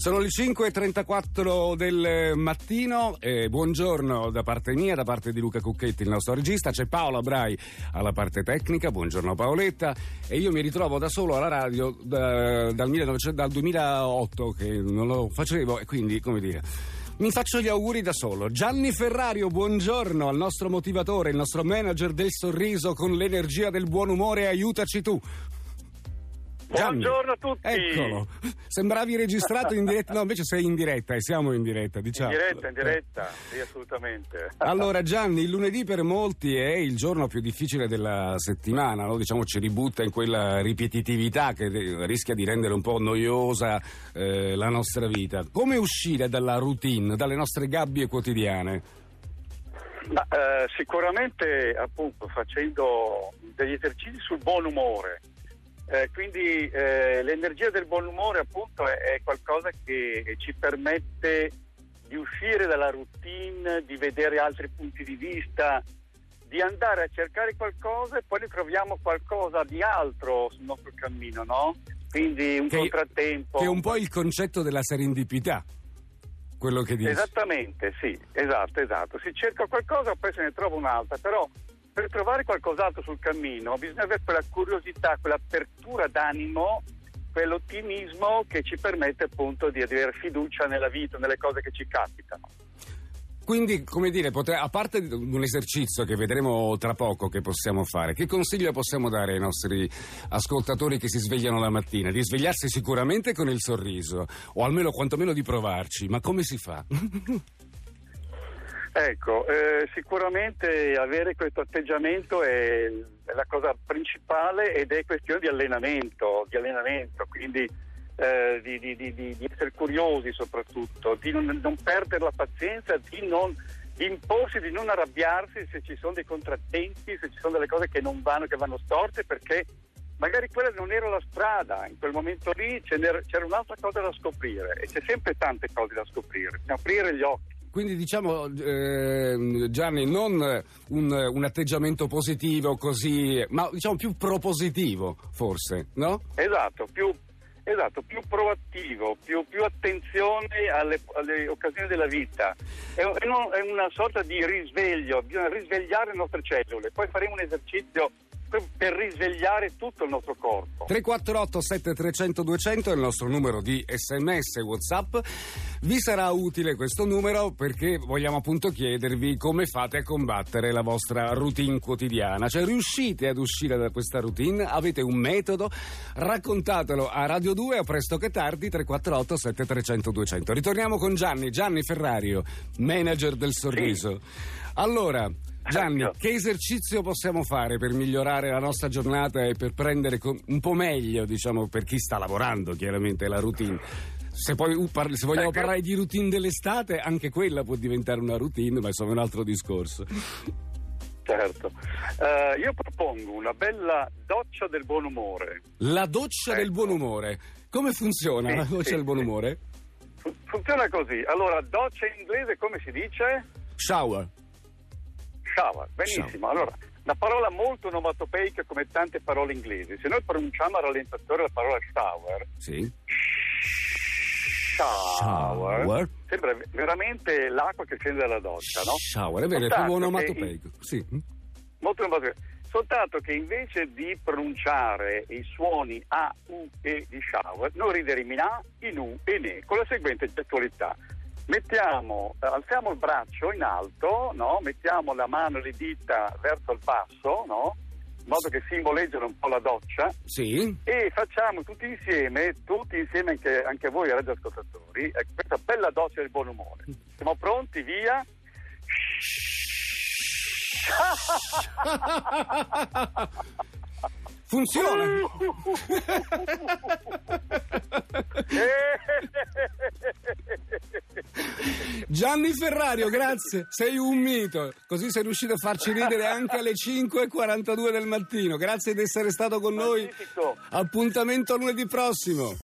Sono le 5.34 del mattino, eh, buongiorno da parte mia, da parte di Luca Cucchetti, il nostro regista, c'è Paola Brai alla parte tecnica, buongiorno Paoletta e io mi ritrovo da solo alla radio da, dal, 1900, dal 2008 che non lo facevo e quindi come dire... Mi faccio gli auguri da solo. Gianni Ferrario, buongiorno al nostro motivatore, il nostro manager del sorriso con l'energia del buon umore, aiutaci tu. Gianni. Buongiorno a tutti. Eccolo. Sembravi registrato in diretta. No, invece sei in diretta e siamo in diretta, diciamo. In diretta, in diretta, sì, assolutamente. Allora, Gianni, il lunedì per molti è il giorno più difficile della settimana, no? Diciamo ci ributta in quella ripetitività che rischia di rendere un po' noiosa eh, la nostra vita. Come uscire dalla routine, dalle nostre gabbie quotidiane? Ma, eh, sicuramente appunto facendo degli esercizi sul buon umore eh, quindi eh, l'energia del buon umore appunto è, è, qualcosa che ci permette di uscire dalla routine, di vedere altri punti di vista, di andare a cercare qualcosa e poi ne troviamo qualcosa di altro sul nostro cammino, no? Quindi un che, contrattempo. Che è un po' il concetto della serendipità quello che dici. Esattamente, sì, esatto, esatto. Si cerca qualcosa, poi se ne trova un'altra, però per trovare qualcos'altro sul cammino bisogna avere quella curiosità, quell'apertura d'animo, quell'ottimismo che ci permette appunto di avere fiducia nella vita, nelle cose che ci capitano. Quindi, come dire, potre, a parte un esercizio che vedremo tra poco che possiamo fare, che consiglio possiamo dare ai nostri ascoltatori che si svegliano la mattina? Di svegliarsi sicuramente con il sorriso, o almeno quantomeno di provarci, ma come si fa? Ecco, eh, sicuramente avere questo atteggiamento è, è, la cosa principale ed è questione di allenamento, di allenamento quindi eh, di, di, di, di, essere curiosi soprattutto, di non, non perdere la pazienza, di, non, imporsi, di non arrabbiarsi se ci sono dei contrattempi, se ci sono delle cose che non vanno, che vanno storte perché magari quella non era la strada, in quel momento lì c'era un'altra cosa da scoprire e c'è sempre tante cose da scoprire, bisogna aprire gli occhi. Quindi diciamo, eh, Gianni, non un, un, atteggiamento positivo così, ma diciamo più propositivo forse, no? Esatto, più, esatto, più proattivo, più, più attenzione alle, alle, occasioni della vita. È, è, un, è una sorta di risveglio, bisogna risvegliare le nostre cellule. Poi faremo un esercizio per risvegliare tutto il nostro corpo. 348 7300 200 è il nostro numero di sms whatsapp. Vi sarà utile questo numero perché vogliamo appunto chiedervi come fate a combattere la vostra routine quotidiana. Cioè riuscite ad uscire da questa routine? Avete un metodo? Raccontatelo a Radio 2 a presto che tardi 348 7300 200 ritorniamo con Gianni. Gianni Ferrario manager del sorriso. Sì. allora Gianni, ecco. che esercizio possiamo fare per migliorare la nostra giornata e per prendere un po' meglio, diciamo, per chi sta lavorando, chiaramente, la routine? Se, poi, uh, se vogliamo ecco. parlare di routine dell'estate, anche quella può diventare una routine, ma insomma è un altro discorso. Certo. Uh, io propongo una bella doccia del buon umore. La doccia ecco. del buon umore. Come funziona sì, la doccia sì, del buon umore? Funziona così. Allora, doccia in inglese come si dice? Shower shower. Benissimo. Allora, la parola molto onomatopeica come tante parole inglesi. Se noi pronunciamo a rallentatore la parola shower, sì. shower, shower, sembra veramente l'acqua che scende dalla doccia, no? Shower, è vero, è proprio onomatopeico. Sì. Molto onomatopeico. Soltanto che invece di pronunciare i suoni A, U, E di shower, noi rideriamo in A, in U e in E, con la seguente gestualità mettiamo, eh, alziamo il braccio in alto, no? mettiamo la mano e le dita verso il basso, no? in modo che simboleggiano un po' la doccia sì. e facciamo tutti insieme, tutti insieme anche, anche voi radioascoltatori, eh, questa bella doccia del buon umore. Siamo pronti? Via! Funziona! Gianni Ferrario, grazie, sei un mito. Così sei riuscito a farci ridere anche alle 5.42 del mattino. Grazie di essere stato con noi. Magnifico. Appuntamento lunedì prossimo.